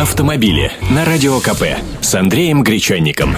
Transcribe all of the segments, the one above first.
автомобили на Радио КП с Андреем Гречанником.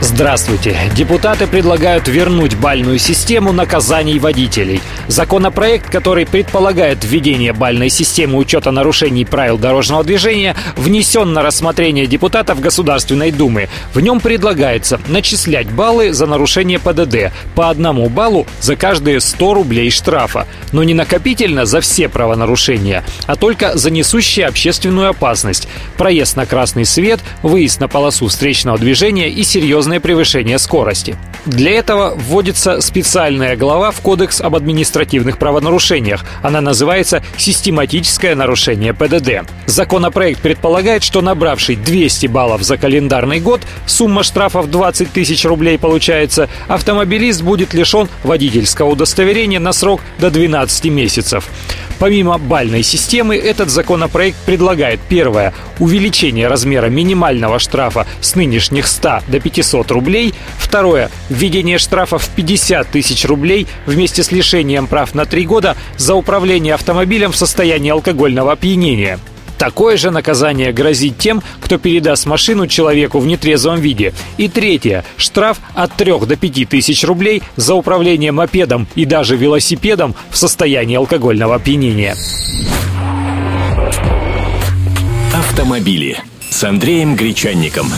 Здравствуйте. Депутаты предлагают вернуть бальную систему наказаний водителей. Законопроект, который предполагает введение бальной системы учета нарушений правил дорожного движения, внесен на рассмотрение депутатов Государственной Думы. В нем предлагается начислять баллы за нарушение ПДД по одному баллу за каждые 100 рублей штрафа. Но не накопительно за все правонарушения, а только за несущие общественную опасность. Проезд на красный свет, выезд на полосу встречного движения и серьезные серьезное превышение скорости. Для этого вводится специальная глава в Кодекс об административных правонарушениях. Она называется «Систематическое нарушение ПДД». Законопроект предполагает, что набравший 200 баллов за календарный год, сумма штрафов 20 тысяч рублей получается, автомобилист будет лишен водительского удостоверения на срок до 12 месяцев. Помимо бальной системы, этот законопроект предлагает первое – увеличение размера минимального штрафа с нынешних 100 до 500 рублей, второе – введение штрафа в 50 тысяч рублей вместе с лишением прав на три года за управление автомобилем в состоянии алкогольного опьянения. Такое же наказание грозит тем, кто передаст машину человеку в нетрезвом виде. И третье. Штраф от 3 до 5 тысяч рублей за управление мопедом и даже велосипедом в состоянии алкогольного опьянения. Автомобили с Андреем Гречанником.